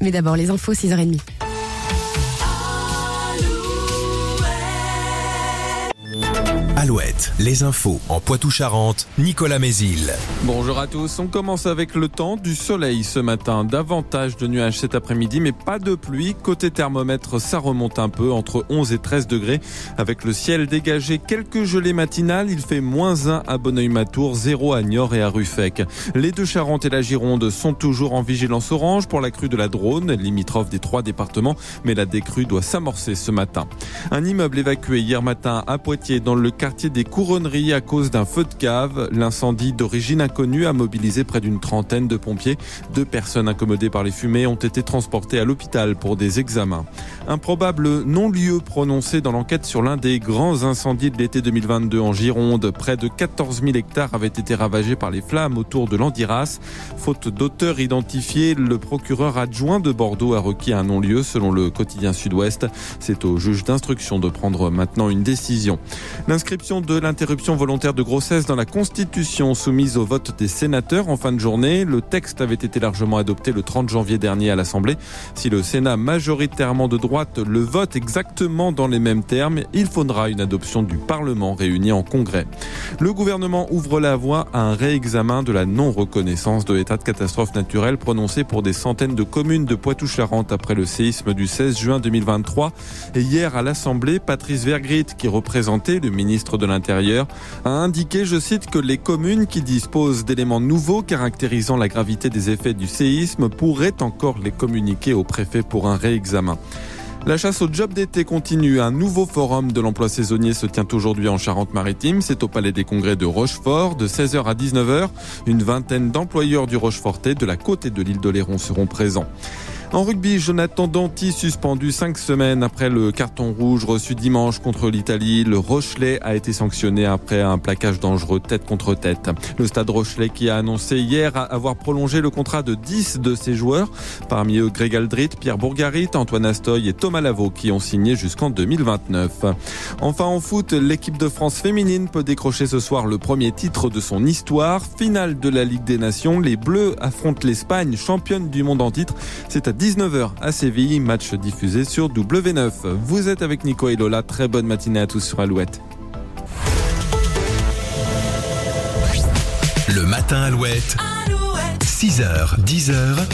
Mais d'abord, les infos, 6h30. Les infos en Poitou-Charentes, Nicolas Mézil. Bonjour à tous, on commence avec le temps du soleil ce matin. Davantage de nuages cet après-midi, mais pas de pluie. Côté thermomètre, ça remonte un peu, entre 11 et 13 degrés. Avec le ciel dégagé, quelques gelées matinales. Il fait moins 1 à Bonneuil-Matour, 0 à Niort et à Ruffec. Les deux Charentes et la Gironde sont toujours en vigilance orange pour la crue de la Drône, limitrophe des trois départements, mais la décrue doit s'amorcer ce matin. Un immeuble évacué hier matin à Poitiers dans le quartier des Couronneries à cause d'un feu de cave. L'incendie d'origine inconnue a mobilisé près d'une trentaine de pompiers. Deux personnes incommodées par les fumées ont été transportées à l'hôpital pour des examens. Un probable non-lieu prononcé dans l'enquête sur l'un des grands incendies de l'été 2022 en Gironde. Près de 14 000 hectares avaient été ravagés par les flammes autour de l'Andiras. Faute d'auteur identifié, le procureur adjoint de Bordeaux a requis un non-lieu selon le quotidien Sud-Ouest. C'est au juge d'instruction de prendre maintenant une décision. L'inscription de l'interruption volontaire de grossesse dans la Constitution soumise au vote des sénateurs en fin de journée. Le texte avait été largement adopté le 30 janvier dernier à l'Assemblée. Si le Sénat majoritairement de droite le vote exactement dans les mêmes termes, il faudra une adoption du Parlement réuni en congrès. Le gouvernement ouvre la voie à un réexamen de la non-reconnaissance de l'état de catastrophe naturelle prononcé pour des centaines de communes de Poitou-Charentes après le séisme du 16 juin 2023. Et hier à l'Assemblée, Patrice Vergrit, qui représentait le ministre de l'Intérieur, a indiqué, je cite, que les communes qui disposent d'éléments nouveaux caractérisant la gravité des effets du séisme pourraient encore les communiquer au préfet pour un réexamen. La chasse au job d'été continue. Un nouveau forum de l'emploi saisonnier se tient aujourd'hui en Charente-Maritime. C'est au Palais des Congrès de Rochefort de 16h à 19h. Une vingtaine d'employeurs du Rochefortais, de la côte de l'île de Léron seront présents. En rugby, Jonathan Danty suspendu cinq semaines après le carton rouge reçu dimanche contre l'Italie. Le Rochelet a été sanctionné après un plaquage dangereux tête contre tête. Le stade Rochelet qui a annoncé hier avoir prolongé le contrat de 10 de ses joueurs. Parmi eux, Greg Aldrit, Pierre Bourgarit, Antoine Astoy et Thomas Lavaux qui ont signé jusqu'en 2029. Enfin en foot, l'équipe de France féminine peut décrocher ce soir le premier titre de son histoire. Finale de la Ligue des Nations, les Bleus affrontent l'Espagne, championne du monde en titre. C'est à 19h à Séville, match diffusé sur W9. Vous êtes avec Nico et Lola, très bonne matinée à tous sur Alouette. Le matin Alouette. Alouette. 6h, 10h.